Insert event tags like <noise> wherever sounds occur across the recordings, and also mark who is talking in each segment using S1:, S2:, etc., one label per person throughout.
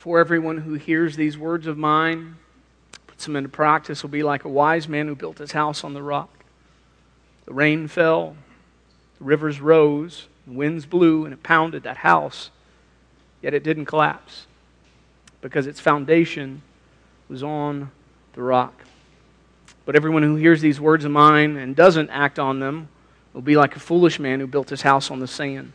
S1: For everyone who hears these words of mine, puts them into practice, will be like a wise man who built his house on the rock. The rain fell, the rivers rose, the winds blew, and it pounded that house, yet it didn't collapse because its foundation was on the rock. But everyone who hears these words of mine and doesn't act on them will be like a foolish man who built his house on the sand.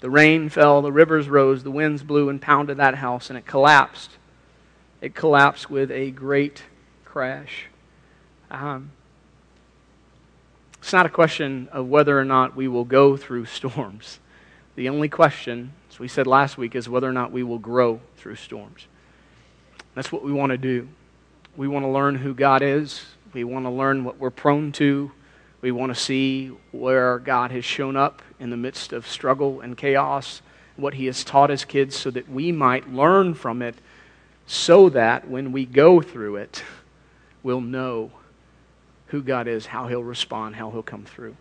S1: The rain fell, the rivers rose, the winds blew and pounded that house, and it collapsed. It collapsed with a great crash. Um, it's not a question of whether or not we will go through storms. The only question, as we said last week, is whether or not we will grow through storms. That's what we want to do. We want to learn who God is. We want to learn what we're prone to. We want to see where God has shown up in the midst of struggle and chaos, what He has taught His kids, so that we might learn from it, so that when we go through it, we'll know who God is, how He'll respond, how He'll come through.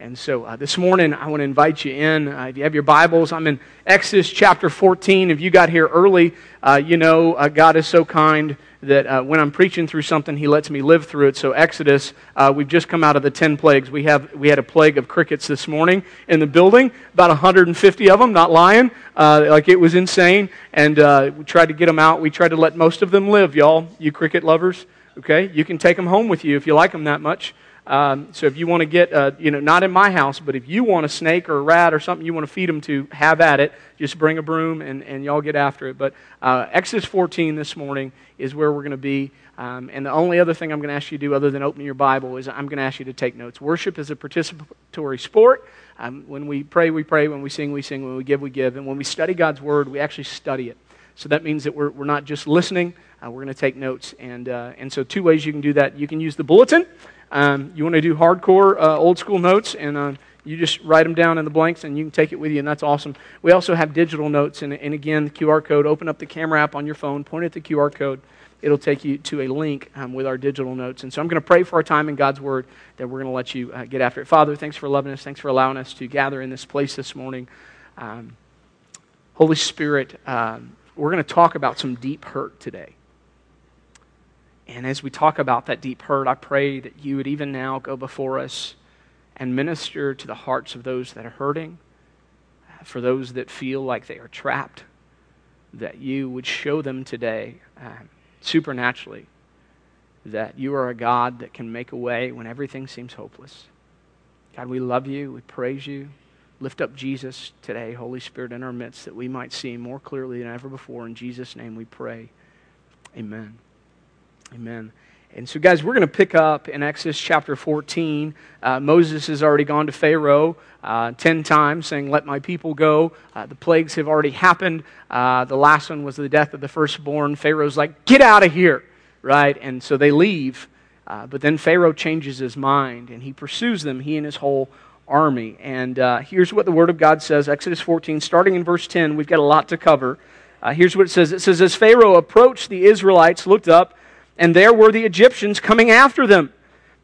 S1: And so uh, this morning, I want to invite you in. Uh, if you have your Bibles, I'm in Exodus chapter 14. If you got here early, uh, you know uh, God is so kind that uh, when I'm preaching through something, He lets me live through it. So, Exodus, uh, we've just come out of the 10 plagues. We, have, we had a plague of crickets this morning in the building, about 150 of them, not lying. Like it was insane. And we tried to get them out. We tried to let most of them live, y'all, you cricket lovers. Okay? You can take them home with you if you like them that much. Um, so if you want to get, uh, you know, not in my house, but if you want a snake or a rat or something you want to feed them to, have at it. Just bring a broom and, and y'all get after it. But uh, Exodus 14 this morning is where we're going to be. Um, and the only other thing I'm going to ask you to do other than open your Bible is I'm going to ask you to take notes. Worship is a participatory sport. Um, when we pray, we pray. When we sing, we sing. When we give, we give. And when we study God's Word, we actually study it. So that means that we're, we're not just listening, uh, we're going to take notes. And, uh, and so, two ways you can do that. You can use the bulletin. Um, you want to do hardcore uh, old school notes, and uh, you just write them down in the blanks, and you can take it with you, and that's awesome. We also have digital notes, and, and again, the QR code. Open up the camera app on your phone, point at the QR code. It'll take you to a link um, with our digital notes. And so I'm going to pray for our time in God's Word that we're going to let you uh, get after it. Father, thanks for loving us. Thanks for allowing us to gather in this place this morning. Um, Holy Spirit, um, we're going to talk about some deep hurt today. And as we talk about that deep hurt, I pray that you would even now go before us and minister to the hearts of those that are hurting, for those that feel like they are trapped, that you would show them today uh, supernaturally that you are a God that can make a way when everything seems hopeless. God, we love you. We praise you. Lift up Jesus today, Holy Spirit, in our midst, that we might see more clearly than ever before. In Jesus' name we pray. Amen. Amen. And so, guys, we're going to pick up in Exodus chapter 14. Uh, Moses has already gone to Pharaoh uh, 10 times, saying, Let my people go. Uh, the plagues have already happened. Uh, the last one was the death of the firstborn. Pharaoh's like, Get out of here, right? And so they leave. Uh, but then Pharaoh changes his mind and he pursues them, he and his whole army. And uh, here's what the Word of God says Exodus 14, starting in verse 10. We've got a lot to cover. here's what it says It says, As Pharaoh approached, the Israelites looked up and there were the Egyptians coming after them.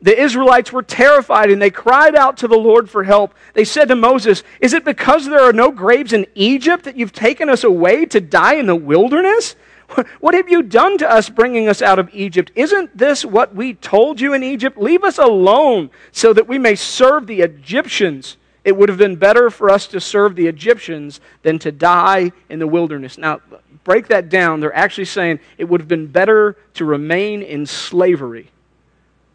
S1: The Israelites were terrified and they cried out to the Lord for help. They said to Moses, Is it because there are no graves in Egypt that you've taken us away to die in the wilderness? <laughs> What have you done to us bringing us out of Egypt? Isn't this what we told you in Egypt? Leave us alone so that we may serve the Egyptians. It would have been better for us to serve the Egyptians than to die in the wilderness. Now, break that down, they're actually saying it would have been better to remain in slavery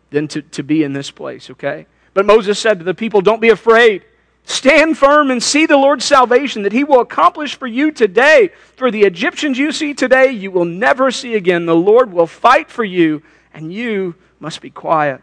S1: than to, to be in this place, okay? But Moses said to the people, Don't be afraid. Stand firm and see the Lord's salvation that he will accomplish for you today. For the Egyptians you see today, you will never see again. The Lord will fight for you, and you must be quiet.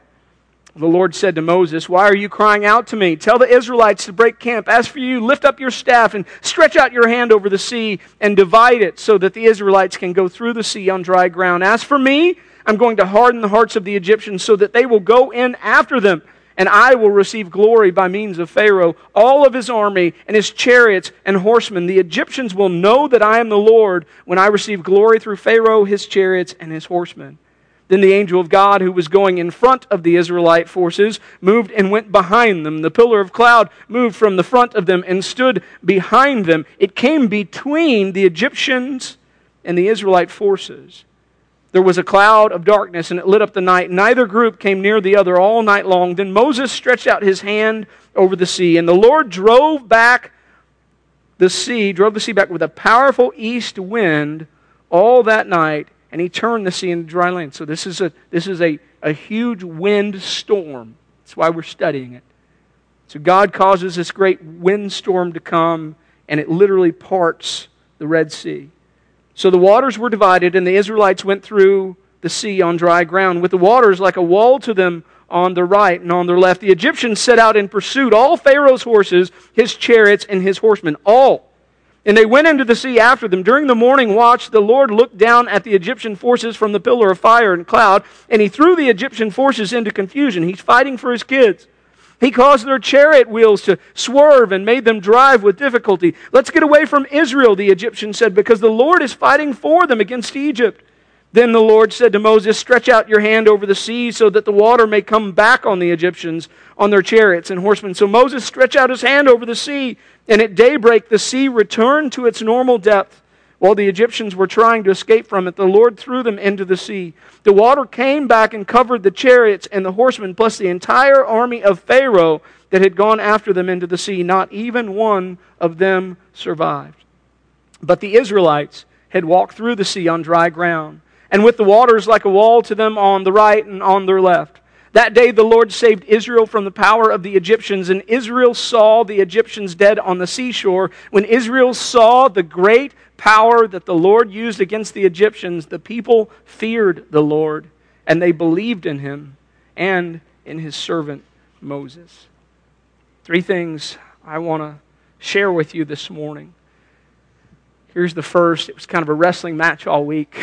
S1: The Lord said to Moses, Why are you crying out to me? Tell the Israelites to break camp. As for you, lift up your staff and stretch out your hand over the sea and divide it so that the Israelites can go through the sea on dry ground. As for me, I'm going to harden the hearts of the Egyptians so that they will go in after them, and I will receive glory by means of Pharaoh, all of his army, and his chariots and horsemen. The Egyptians will know that I am the Lord when I receive glory through Pharaoh, his chariots, and his horsemen. Then the angel of God, who was going in front of the Israelite forces, moved and went behind them. The pillar of cloud moved from the front of them and stood behind them. It came between the Egyptians and the Israelite forces. There was a cloud of darkness, and it lit up the night. Neither group came near the other all night long. Then Moses stretched out his hand over the sea, and the Lord drove back the sea, drove the sea back with a powerful east wind all that night, and he turned the sea into dry land. So this is a, this is a, a huge wind storm. That's why we're studying it. So God causes this great windstorm to come, and it literally parts the Red Sea. So the waters were divided, and the Israelites went through the sea on dry ground, with the waters like a wall to them on their right and on their left. The Egyptians set out in pursuit, all Pharaoh's horses, his chariots, and his horsemen, all. And they went into the sea after them. During the morning watch, the Lord looked down at the Egyptian forces from the pillar of fire and cloud, and he threw the Egyptian forces into confusion. He's fighting for his kids. He caused their chariot wheels to swerve and made them drive with difficulty. Let's get away from Israel, the Egyptians said, because the Lord is fighting for them against Egypt. Then the Lord said to Moses, Stretch out your hand over the sea so that the water may come back on the Egyptians, on their chariots and horsemen. So Moses stretched out his hand over the sea, and at daybreak the sea returned to its normal depth. While the Egyptians were trying to escape from it, the Lord threw them into the sea. The water came back and covered the chariots and the horsemen, plus the entire army of Pharaoh that had gone after them into the sea. Not even one of them survived. But the Israelites had walked through the sea on dry ground, and with the waters like a wall to them on the right and on their left. That day the Lord saved Israel from the power of the Egyptians, and Israel saw the Egyptians dead on the seashore. When Israel saw the great power that the Lord used against the Egyptians, the people feared the Lord, and they believed in him and in his servant Moses. Three things I want to share with you this morning. Here's the first. It was kind of a wrestling match all week.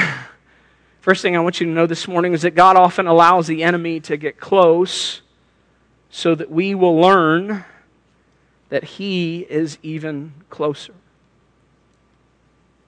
S1: <laughs> First thing I want you to know this morning is that God often allows the enemy to get close so that we will learn that he is even closer.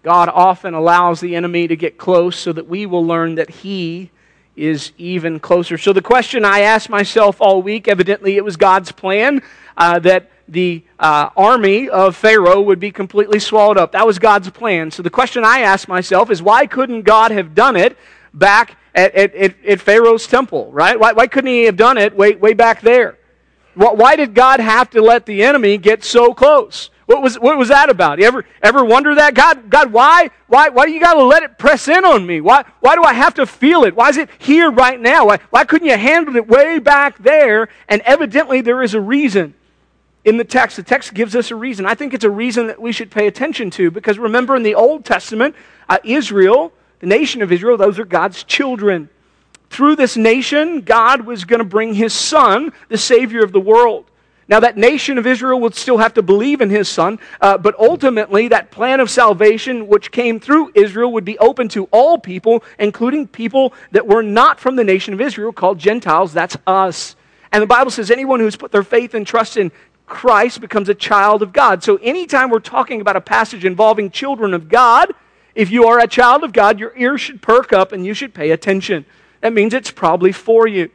S1: God often allows the enemy to get close so that we will learn that He is even closer. So, the question I asked myself all week evidently, it was God's plan uh, that the uh, army of Pharaoh would be completely swallowed up. That was God's plan. So, the question I asked myself is why couldn't God have done it back at, at, at, Pharaoh's temple, right? Why, why couldn't He have done it way, way back there? Why did God have to let the enemy get so close? What was, what was that about? You ever, ever wonder that? God, God, why, why, why do you got to let it press in on me? Why, why do I have to feel it? Why is it here right now? Why, why couldn't you handle it way back there? And evidently there is a reason in the text. The text gives us a reason. I think it's a reason that we should pay attention to because remember in the Old Testament, uh, Israel, the nation of Israel, those are God's children. Through this nation, God was going to bring his son, the Savior of the world. Now, that nation of Israel would still have to believe in his son, uh, but ultimately, that plan of salvation which came through Israel would be open to all people, including people that were not from the nation of Israel, called Gentiles. That's us. And the Bible says anyone who's put their faith and trust in Christ becomes a child of God. So, anytime we're talking about a passage involving children of God, if you are a child of God, your ears should perk up and you should pay attention. That means it's probably for you.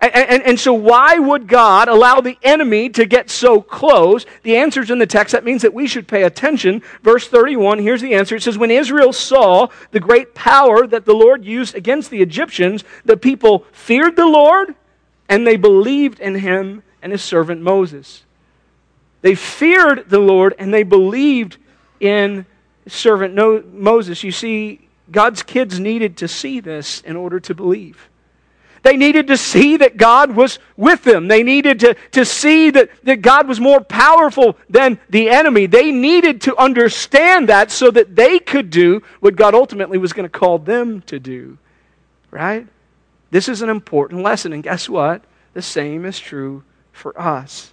S1: And, and, and, so, why would God allow the enemy to get so close? The answer's in the text. That means that we should pay attention. Verse 31, here's the answer. It says, When Israel saw the great power that the Lord used against the Egyptians, the people feared the Lord and they believed in him and his servant Moses. They feared the Lord and they believed in his servant Moses. You see, God's kids needed to see this in order to believe. They needed to see that God was with them. They needed to, to see that, that God was more powerful than the enemy. They needed to understand that so that they could do what God ultimately was going to call them to do. Right? This is an important lesson. And guess what? The same is true for us.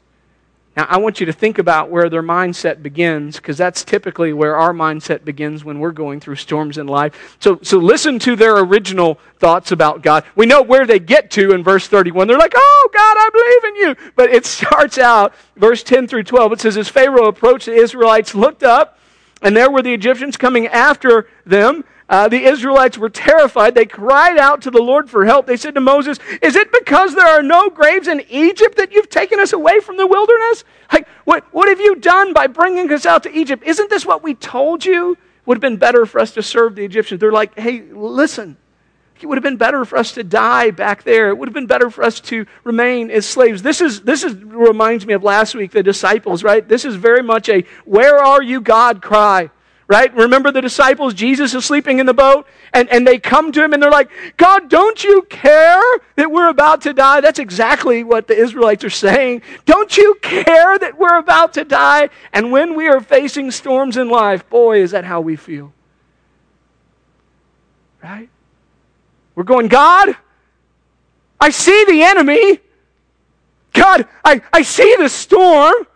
S1: Now, I want you to think about where their mindset begins, because that's typically where our mindset begins when we're going through storms in life. So, so listen to their original thoughts about God. We know where they get to in verse 31. They're like, oh, God, I believe in you. But it starts out, verse 10 through 12. It says, As Pharaoh approached, the Israelites looked up, and there were the Egyptians coming after them. Uh, the Israelites were terrified. They cried out to the Lord for help. They said to Moses, Is it because there are no graves in Egypt that you've taken us away from the wilderness? Like, what, what have you done by bringing us out to Egypt? Isn't this what we told you would have been better for us to serve the Egyptians. They're like, hey, listen, it would have been better for us to die back there. It would have been better for us to remain as slaves. This is this is reminds me of last week, the disciples, right? This is very much a where are you, God cry. Right? Remember the disciples? Jesus is sleeping in the boat, and, and they come to him and they're like, God, don't you care that we're about to die? That's exactly what the Israelites are saying. Don't you care that we're about to die? And when we are facing storms in life, boy, is that how we feel. Right? We're going, God, I see the enemy. God, I, I see the storm.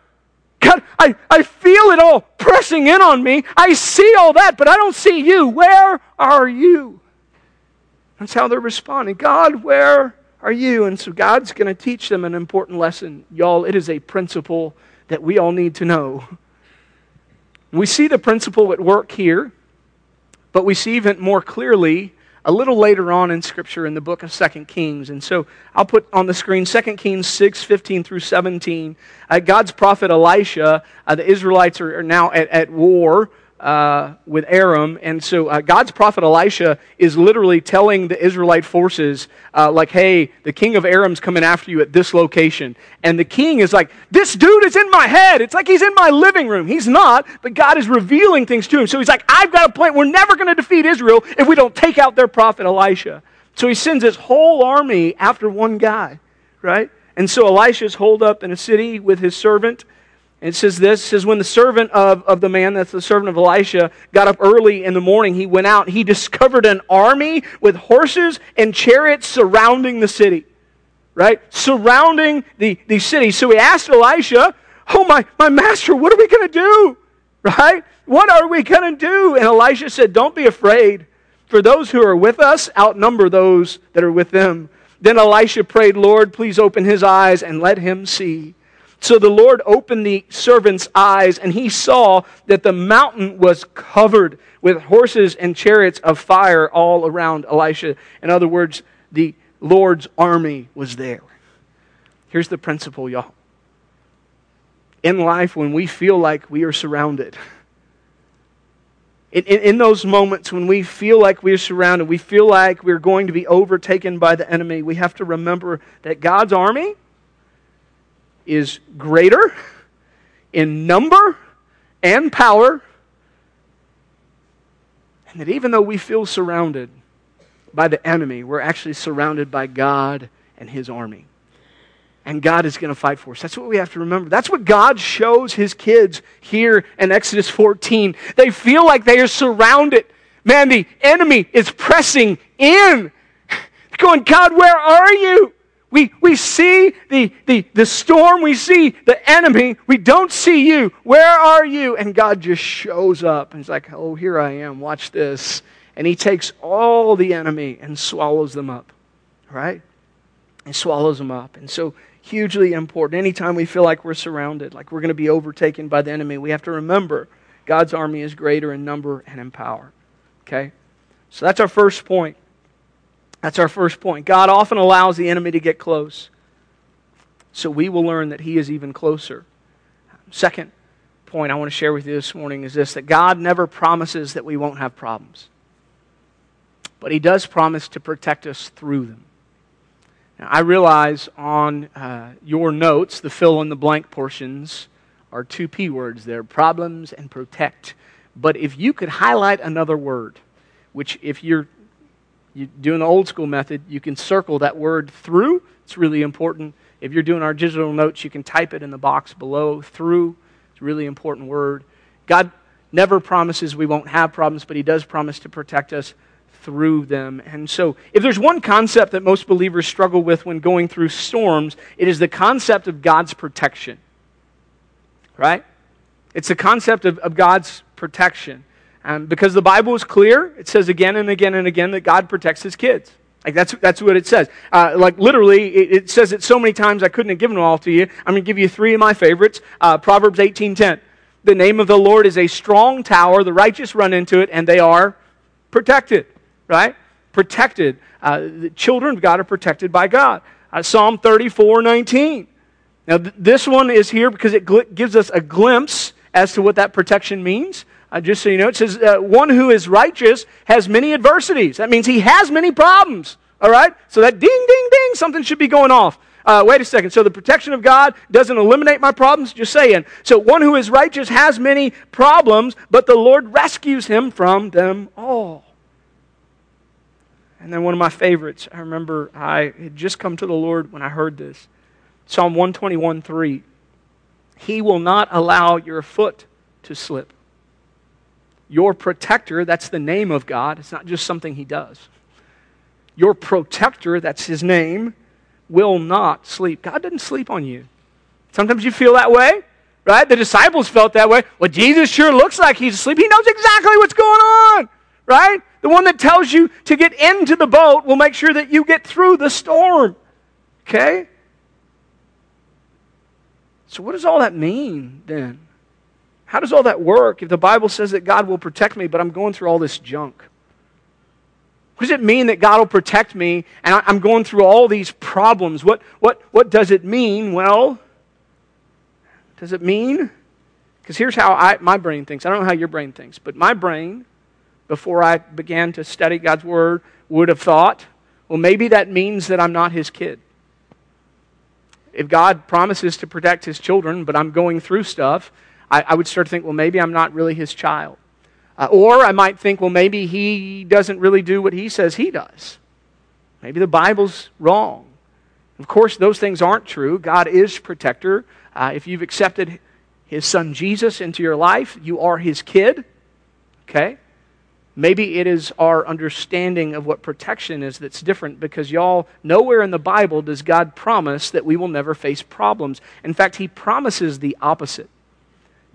S1: God, I, I feel it all pressing in on me. I see all that, but I don't see you. Where are you? That's how they're responding. God, where are you? And so God's going to teach them an important lesson. Y'all, it is a principle that we all need to know. We see the principle at work here, but we see even more clearly a little later on in Scripture in the book of Second Kings. And so I'll put on the screen Second Kings 6 15 through 17. Uh, God's prophet Elisha, uh, the Israelites are, are now at, at war uh, with Aram. And so uh, God's prophet Elisha is literally telling the Israelite forces, uh, like, hey, the king of Aram's coming after you at this location. And the king is like, this dude is in my head. It's like he's in my living room. He's not, but God is revealing things to him. So he's like, I've got a plan. We're never going to defeat Israel if we don't take out their prophet Elisha. So he sends his whole army after one guy, right? And so Elisha's holed up in a city with his servant. It says this, it says, when the servant of, of the man, that's the servant of Elisha, got up early in the morning, he went out, he discovered an army with horses and chariots surrounding the city. Right? Surrounding the, the city. So he asked Elisha, Oh my, my master, what are we going to do? Right? What are we going to do? And Elisha said, Don't be afraid. For those who are with us outnumber those that are with them. Then Elisha prayed, Lord, please open his eyes and let him see. So the Lord opened the servant's eyes, and he saw that the mountain was covered with horses and chariots of fire all around Elisha. In other words, the Lord's army was there. Here's the principle, y'all. In life, when we feel like we are surrounded, in, in, in, those moments when we feel like we're surrounded, we feel like we're going to be overtaken by the enemy, we have to remember that God's army is greater in number and power, and that even though we feel surrounded by the enemy, we're actually surrounded by God and His army. And God is going to fight for us. That's what we have to remember. That's what God shows His kids here in Exodus 14. They feel like they are surrounded. Man, the enemy is pressing in. Going, God, where are you? We, we see the, the, the storm, we see the enemy, we don't see you. Where are you? And God just shows up and He's like, Oh, here I am, watch this. And He takes all the enemy and swallows them up, right? And swallows them up. And so, hugely important. Anytime we feel like we're surrounded, like we're going to be overtaken by the enemy, we have to remember God's army is greater in number and in power. Okay? So that's our first point. That's our first point. God often allows the enemy to get close. So we will learn that he is even closer. Second point I want to share with you this morning is this that God never promises that we won't have problems. But he does promise to protect us through them. Now, I realize on uh, your notes, the fill in the blank portions are two P words there problems and protect. But if you could highlight another word, which if you're you doing the old school method, you can circle that word through. It's really important. If you're doing our digital notes, you can type it in the box below. Through. It's a really important word. God never promises we won't have problems, but He does promise to protect us through them. And so, if there's one concept that most believers struggle with when going through storms, it is the concept of God's protection. Right? It's the concept of, of God's protection. Um, because the Bible is clear. It says again and again and again that God protects his kids. Like that's, that's what it says. Uh, like literally, it, it, says it so many times I couldn't have given them all to you. I'm going to give you three of my favorites. Uh, Proverbs 18.10. The name of the Lord is a strong tower. The righteous run into it and they are protected. Right? Protected. Uh, the children of God are protected by God. Uh, Psalm 34.19. Now th- this one is here because it gl- gives us a glimpse as to what that protection means. Uh, just so you know, it says, uh, one who is righteous has many adversities. That means he has many problems. All right? So that ding, ding, ding, something should be going off. Uh, wait a second. So the protection of God doesn't eliminate my problems? Just saying. So one who is righteous has many problems, but the Lord rescues him from them all. And then one of my favorites, I remember I had just come to the Lord when I heard this. Psalm 121 3. He will not allow your foot to slip. Your protector, that's the name of God, it's not just something He does. Your protector, that's His name, will not sleep. God doesn't sleep on you. Sometimes you feel that way, right? The disciples felt that way. Well, Jesus sure looks like He's asleep. He knows exactly what's going on, right? The one that tells you to get into the boat will make sure that you get through the storm. Okay? So, what does all that mean then? How does all that work if the Bible says that God will protect me, but I'm going through all this junk? What does it mean that God will protect me and I'm going through all these problems? What, what, what does it mean? Well, does it mean? Because here's how I, my brain thinks. I don't know how your brain thinks, but my brain, before I began to study God's Word, would have thought, well, maybe that means that I'm not His kid if God promises to protect his children, but I'm going through stuff, I, I would start to think, well, maybe I'm not really his child. Uh, or I might think, well, maybe he doesn't really do what he says he does. Maybe the Bible's wrong. Of course, those things aren't true. God is protector. Uh, if you've accepted his son Jesus into your life, you are his kid. Okay? Maybe it is our understanding of what protection is that's different because, y'all, nowhere in the Bible does God promise that we will never face problems. In fact, He promises the opposite.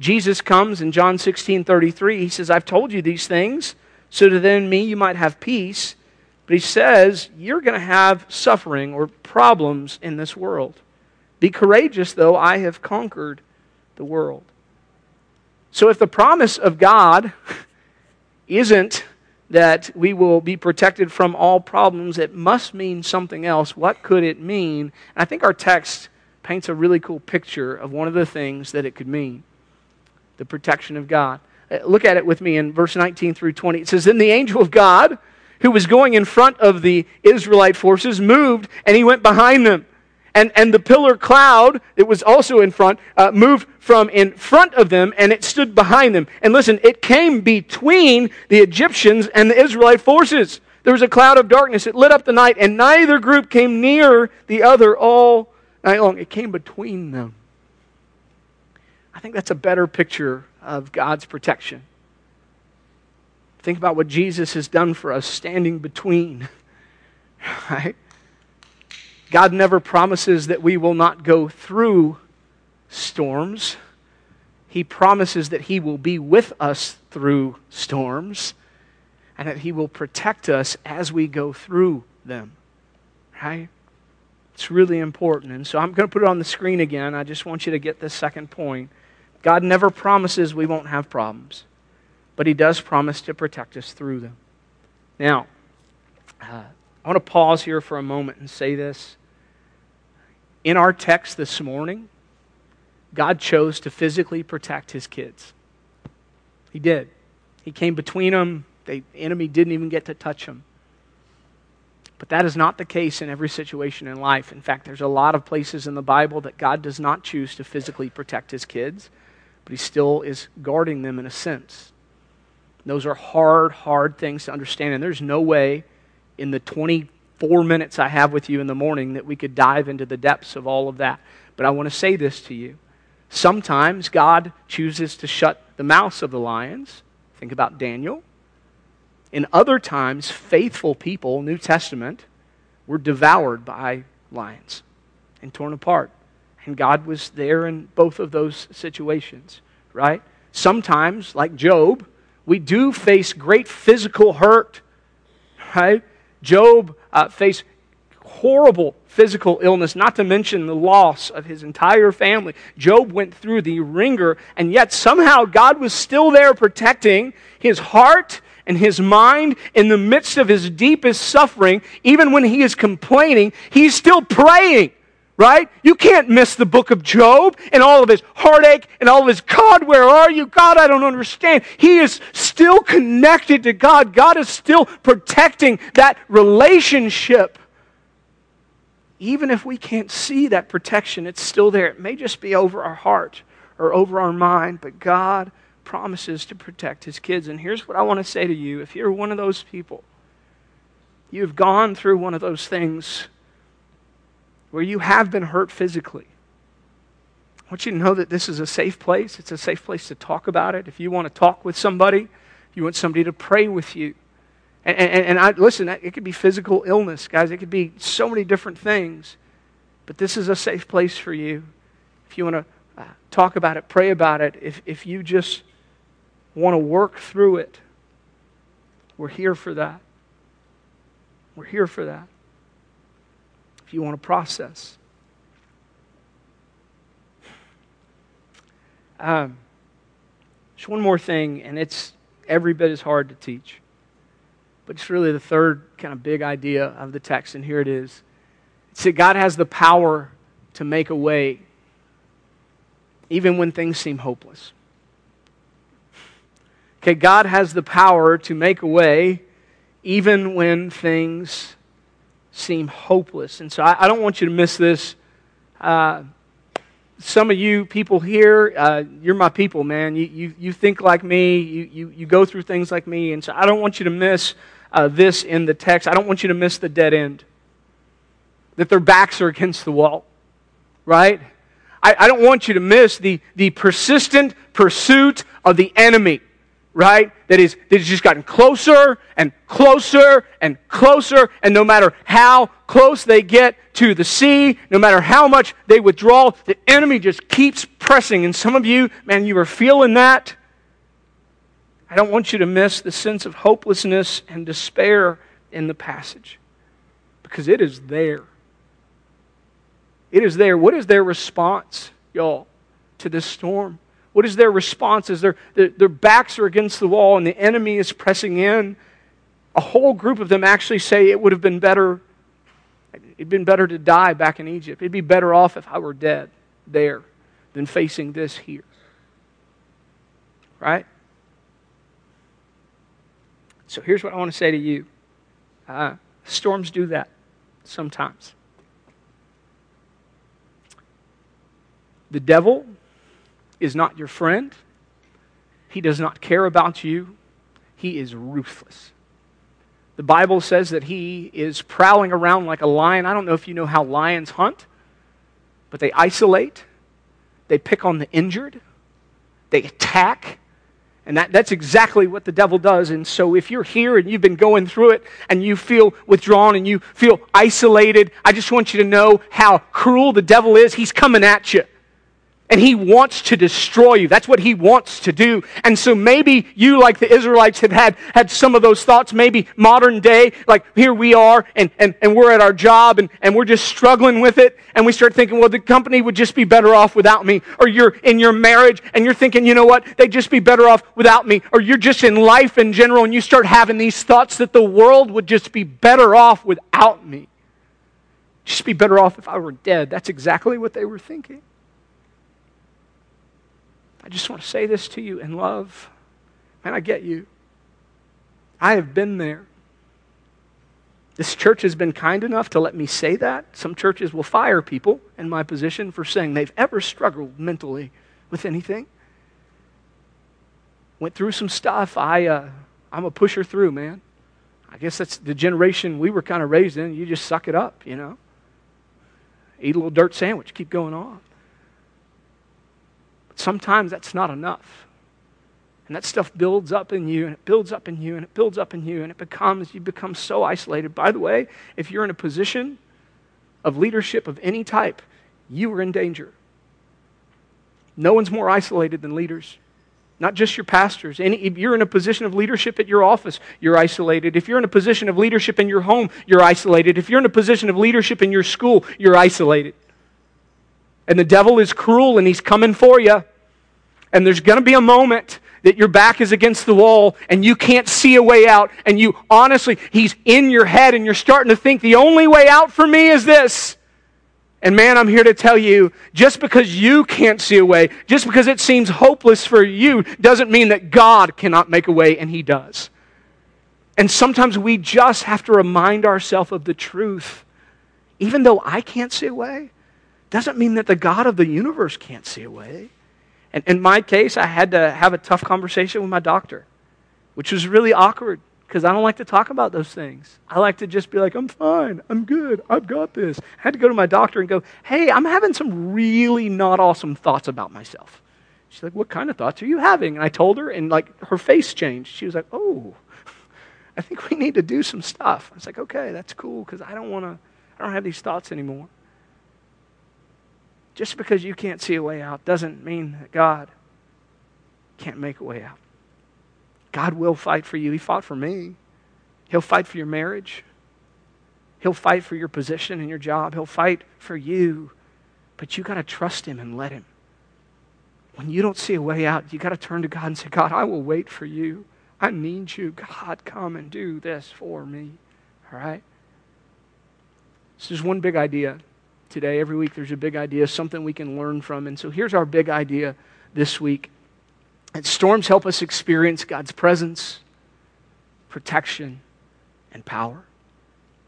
S1: Jesus comes in John 16 33. He says, I've told you these things so that in me you might have peace. But He says, You're going to have suffering or problems in this world. Be courageous, though, I have conquered the world. So if the promise of God <laughs> isn't that we will be protected from all problems. It must mean something else. What could it mean? And I think our text paints a really cool picture of one of the things that it could mean the protection of God. Uh, look at it with me in verse 19 through 20. It says, Then the angel of God, who was going in front of the Israelite forces, moved and he went behind them. And, and the pillar cloud that was also in front uh, moved from in front of them and it stood behind them. And listen, it came between the Egyptians and the Israelite forces. There was a cloud of darkness. It lit up the night, and neither group came near the other all night long. It came between them. I think that's a better picture of God's protection. Think about what Jesus has done for us, standing between. <laughs> Right? God never promises that we will not go through storms. He promises that He will be with us through storms and that He will protect us as we go through them. Right? It's really important. And so I'm going to put it on the screen again. I just want you to get this second point. God never promises we won't have problems, but He does promise to protect us through them. Now, uh, I want to pause here for a moment and say this. In our text this morning, God chose to physically protect his kids. He did. He came between them. The enemy didn't even get to touch them. But that is not the case in every situation in life. In fact, there's a lot of places in the Bible that God does not choose to physically protect his kids, but he still is guarding them in a sense. Those are hard, hard things to understand. And there's no way in the 24 minutes I have with you in the morning that we could dive into the depths of all of that. But I want to say this to you. Sometimes God chooses to shut the mouths of the lions. Think about Daniel. In other times, faithful people, New Testament, were devoured by lions and torn apart. And God was there in both of those situations, right? Sometimes, like Job, we do face great physical hurt, right? Job uh, faced horrible physical illness, not to mention the loss of his entire family. Job went through the ringer, and yet somehow God was still there protecting his heart and his mind in the midst of his deepest suffering. Even when he is complaining, he's still praying. Right? You can't miss the book of Job and all of his heartache and all of his, God, where are you? God, I don't understand. He is still connected to God. God is still protecting that relationship. Even if we can't see that protection, it's still there. It may just be over our heart or over our mind, but God promises to protect his kids. And here's what I want to say to you if you're one of those people, you've gone through one of those things where you have been hurt physically. I want you to know that this is a safe place. It's a safe place to talk about it. If you want to talk with somebody, you want somebody to pray with you. And, and, and I, listen, it could be physical illness, guys. It could be so many different things. But this is a safe place for you. If you want to uh, talk about it, pray about it, if, if you just want to work through it, we're here for that. We're here for that you want to process. Um, just one more thing, and it's every bit as hard to teach. But it's really the third kind of big idea of the text, and here it is. It's that God has the power to make a way even when things seem hopeless. Okay, God has the power to make a way even when things seem hopeless. And so I, I don't want you to miss this. Uh, some of you people here, uh, you're my people, man. You, you, you think like me, you, you, you go through things like me. And so I don't want you to miss uh, this in the text. I don't want you to miss the dead end. That their backs are against the wall, right? I, I don't want you to miss the, the persistent pursuit of the enemy right? That is, that has just gotten closer and closer and closer. And no matter how close they get to the sea, no matter how much they withdraw, the enemy just keeps pressing. And some of you, man, you are feeling that. I don't want you to miss the sense of hopelessness and despair in the passage because it is there. It is there. What is their response, y'all, to this storm? What is their response Is their, their, their backs are against the wall and the enemy is pressing in? A whole group of them actually say it would have been better, it'd been better to die back in Egypt. It'd be better off if I were dead there than facing this here. Right? So here's what I want to say to you uh, storms do that sometimes. The devil is not your friend. He does not care about you. He is ruthless. The Bible says that he is prowling around like a lion. I don't know if you know how lions hunt, but they isolate, they pick on the injured, they attack. And that, that's exactly what the devil does. And so, if you're here and you've been going through it and you feel withdrawn and you feel isolated, I just want you to know how cruel the devil is. He's coming at you and he wants to destroy you. That's what he wants to do. And so maybe you, like the Israelites, have had, had some of those thoughts. Maybe modern day, like here we are and, and, and we're at our job and, and we're just struggling with it. And we start thinking, well, the company would just be better off without me. Or you're in your marriage and you're thinking, you know what? They'd just be better off without me. Or you're just in life in general and you start having these thoughts that the world would just be better off without me. Just be better off if I were dead. That's exactly what they were thinking. I just want to say this to you in love. Man, I get you. I have been there. This church has been kind enough to let me say that. Some churches will fire people in my position for saying they've ever struggled mentally with anything. Went through some stuff. I, uh, I'm a pusher through, man. I guess that's the generation we were kind of raised in. You just suck it up, you know. Eat a little dirt sandwich, keep going on. Sometimes that's not enough. And that stuff builds up in you, and it builds up in you, and it builds up in you, and it becomes, you become so isolated. By the way, if you're in a position of leadership of any type, you are in danger. No one's more isolated than leaders. Not just your pastors. Any, if you're in a position of leadership at your office, you're isolated. If you're in a position of leadership in your home, you're isolated. If you're in a position of leadership in your school, you're isolated. And the devil is cruel and he's coming for you. And there's going to be a moment that your back is against the wall and you can't see a way out. And you honestly, he's in your head and you're starting to think the only way out for me is this. And man, I'm here to tell you just because you can't see a way, just because it seems hopeless for you, doesn't mean that God cannot make a way, and He does. And sometimes we just have to remind ourselves of the truth. Even though I can't see a way, doesn't mean that the God of the universe can't see a way. And in my case, I had to have a tough conversation with my doctor, which was really awkward because I don't like to talk about those things. I like to just be like, I'm fine, I'm good, I've got this. I had to go to my doctor and go, hey, I'm having some really not awesome thoughts about myself. She's like, what kind of thoughts are you having? And I told her, and like her face changed. She was like, oh, <laughs> I think we need to do some stuff. I was like, okay, that's cool because I don't want to, I don't have these thoughts anymore. Just because you can't see a way out doesn't mean that God can't make a way out. God will fight for you. He fought for me. He'll fight for your marriage. He'll fight for your position and your job. He'll fight for you. But you got to trust Him and let Him. When you don't see a way out, you got to turn to God and say, God, I will wait for you. I need you. God, come and do this for me. All right? This is one big idea today. Every week there's a big idea, something we can learn from. And so here's our big idea this week and storms help us experience God's presence, protection, and power.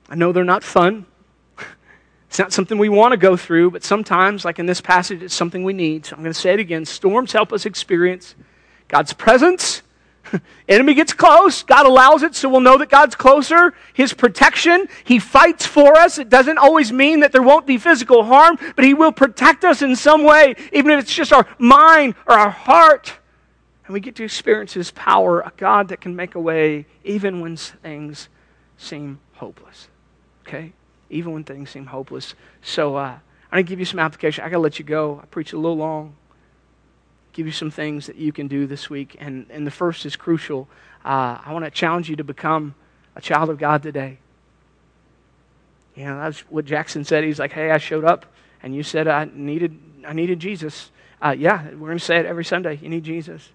S1: I know they're not fun. <laughs> It's not something we want to go through, but sometimes, like in this passage, it's something we need. So I'm going to say it again. Storms help us experience God's presence. <laughs> Enemy gets close. God allows it, so we'll know that God's closer. His protection. He fights for us. It doesn't always mean that there won't be physical harm, but He will protect us in some way, even if it's just our mind or our heart. And we get to experience His power, a God that can make a way even when things seem hopeless. Okay? Even when things seem hopeless. So uh, I'm going to give you some application. I got to let you go. I preach a little long. Give you some things that you can do this week. And, and the first is crucial. Uh, I want to challenge you to become a child of God today. You know, that's what Jackson said. He's like, hey, I showed up and you said I needed, I needed Jesus. Uh, yeah, we're going to say it every Sunday. You need Jesus.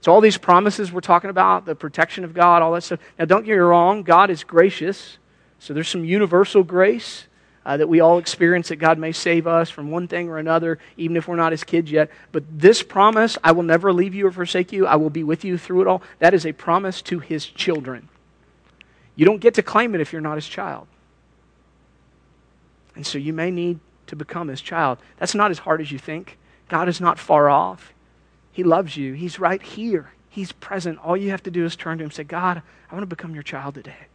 S1: So, all these promises we're talking about, the protection of God, all that stuff. Now, don't get me wrong, God is gracious. So, there's some universal grace uh, that we all experience that God may save us from one thing or another, even if we're not his kids yet. But this promise, I will never leave you or forsake you, I will be with you through it all, that is a promise to his children. You don't get to claim it if you're not his child. And so, you may need to become his child. That's not as hard as you think. God is not far off. He loves you. He's right here. He's present. All you have to do is turn to Him and say, God, I want to become your child today.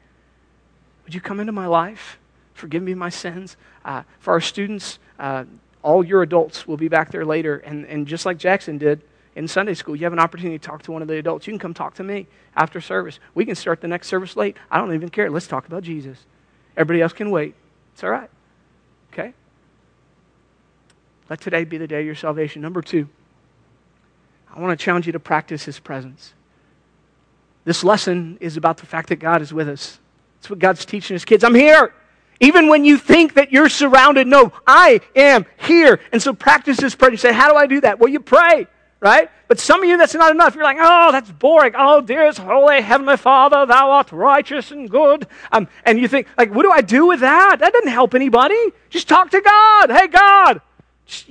S1: Would you come into my life? Forgive me my sins. Uh, for our students, uh, all your adults will be back there later. And, and just like Jackson did in Sunday school, you have an opportunity to talk to one of the adults. You can come talk to me after service. We can start the next service late. I don't even care. Let's talk about Jesus. Everybody else can wait. It's all right. Okay? Let today be the day of your salvation. Number two. I want to challenge you to practice His presence. This lesson is about the fact that God is with us. That's what God's teaching His kids. I'm here. Even when you think that you're surrounded, no, I am here. And so practice this prayer. You say, How do I do that? Well, you pray, right? But some of you, that's not enough. You're like, Oh, that's boring. Oh, dearest, holy Heavenly Father, thou art righteous and good. Um, and you think, like, what do I do with that? That doesn't help anybody. Just talk to God. Hey, God,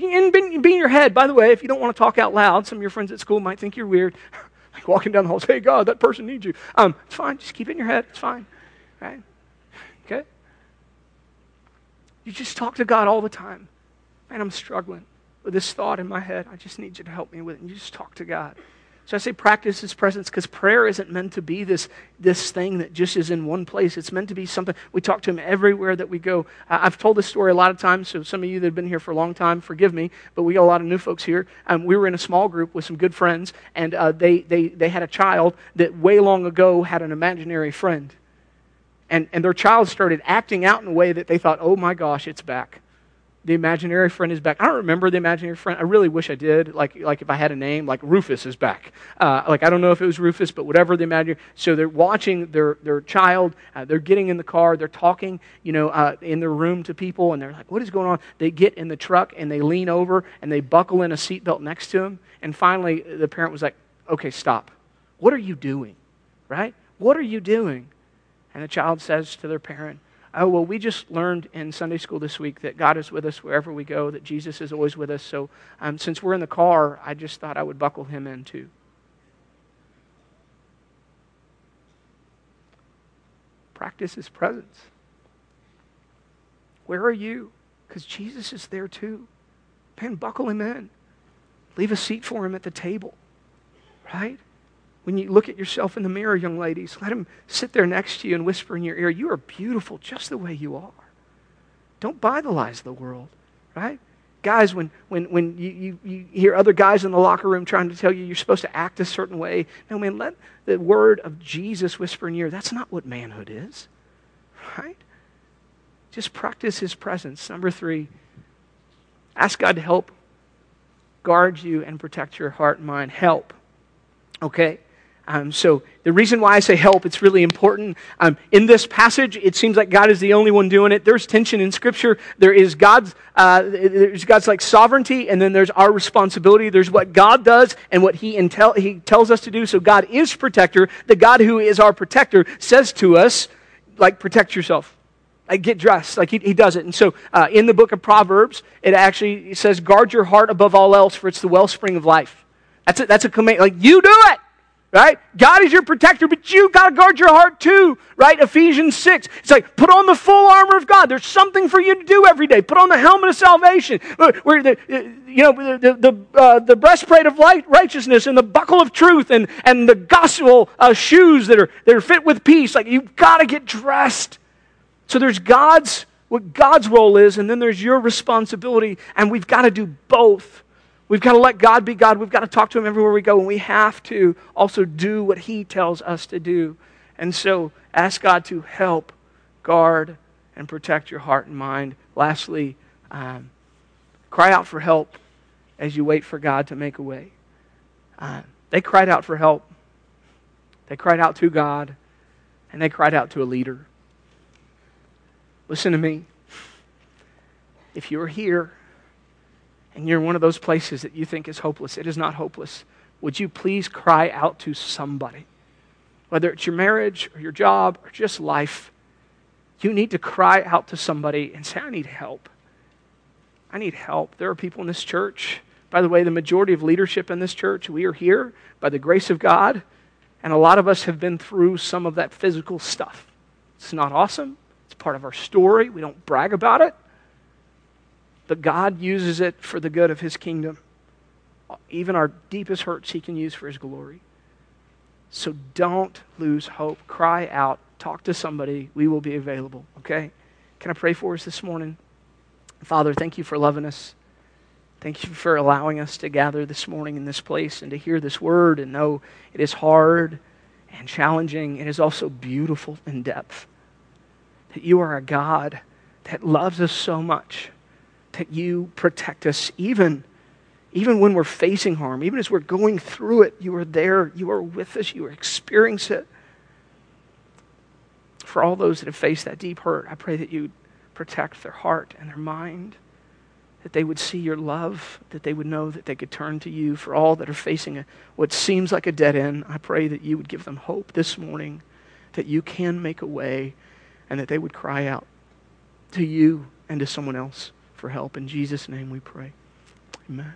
S1: and be, in your head. By the way, if you don't want to talk out loud, some of your friends at school might think you're weird. <laughs> like walking down the hall, say, hey, God, that person needs you. Um, it's fine. Just keep it in your head. It's fine. Right? Okay? You just talk to God all the time. Man, I'm struggling with this thought in my head. I just need you to help me with it. And you just talk to God. So I say practice his presence because prayer isn't meant to be this, this thing that just is in one place. It's meant to be something. We talk to him everywhere that we go. I've told this story a lot of times, so some of you that have been here for a long time, forgive me, but we got a lot of new folks here. Um, we were in a small group with some good friends, and uh, they, they, they had a child that way long ago had an imaginary friend. And, and their child started acting out in a way that they thought, oh my gosh, it's back the imaginary friend is back. I don't remember the imaginary friend. I really wish I did. Like, like if I had a name, like Rufus is back. Uh, like I don't know if it was Rufus, but whatever the imaginary. So they're watching their their child. Uh, they're getting in the car. They're talking, you know, uh, in their room to people, and they're like, "What is going on?" They get in the truck and they lean over and they buckle in a seatbelt next to him. And finally, the parent was like, "Okay, stop. What are you doing? Right? What are you doing?" And the child says to their parent, oh, well, we just learned in Sunday school this week that God is with us wherever we go, that Jesus is always with us. So um, since we're in the car, I just thought I would buckle him in too. Practice his presence. Where are you? Because Jesus is there too. Man, buckle him in. Leave a seat for him at the table, right? When you look at yourself in the mirror, young ladies, let him sit there next to you and whisper in your ear, You are beautiful just the way you are. Don't buy the lies of the world, right? Guys, when, when, when you, you, you hear other guys in the locker room trying to tell you you're supposed to act a certain way, no, man, let the word of Jesus whisper in your ear. That's not what manhood is, right? Just practice his presence. Number three, ask God to help guard you and protect your heart and mind. Help. Okay? Um, so the reason why I say help, it's really important. Um, in this passage, it seems like God is the only one doing it. There's tension in Scripture. There is God's, uh, there's God's like sovereignty, and then there's our responsibility. There's what God does and what He intel- He tells us to do. So God is protector. The God who is our protector says to us, like, protect yourself. Like, get dressed. Like, He, he does it. And so uh, in the book of Proverbs, it actually says, guard your heart above all else, for it's the wellspring of life. That's a, that's a command. Like, you do it right? God is your protector, but you got to guard your heart too, right? Ephesians 6. It's like, put on the full armor of God. There's something for you to do every day. Put on the helmet of salvation, where the, you know, the, the, uh, the breastplate of light, righteousness and the buckle of truth and, and the gospel uh, shoes that are, that are fit with peace. Like, you've got to get dressed. So there's God's, what God's role is, and then there's your responsibility, and we've got to do both. We've got to let God be God. We've got to talk to Him everywhere we go. And we have to also do what He tells us to do. And so ask God to help guard and protect your heart and mind. Lastly, um, cry out for help as you wait for God to make a way. Uh, they cried out for help. They cried out to God, and they cried out to a leader. Listen to me. If you're here and you're in one of those places that you think is hopeless, it is not hopeless. Would you please cry out to somebody? Whether it's your marriage or your job or just life, you need to cry out to somebody and say, I need help. I need help. There are people in this church. By the way, the majority of leadership in this church, we are here by the grace of God, and a lot of us have been through some of that physical stuff. It's not awesome. It's part of our story. We don't brag about it but God uses it for the good of His kingdom. Even our deepest hurts, He can use for His glory. So don't lose hope. Cry out. Talk to somebody. We will be available, okay? Can I pray for us this morning? Father, thank you for loving us. Thank you for allowing us to gather this morning in this place and to hear this word and know it is hard and challenging. It is also beautiful in depth. That you are a God that loves us so much that you protect us even, even when we're facing harm, even as we're going through it. You are there, you are with us, you are experiencing it. For all those that have faced that deep hurt, I pray that you protect their heart and their mind, that they would see your love, that they would know that they could turn to you. For all that are facing a, what seems like a dead end, I pray that you would give them hope this morning, that you can make a way, and that they would cry out to you and to someone else for help. In Jesus' name we pray. Amen.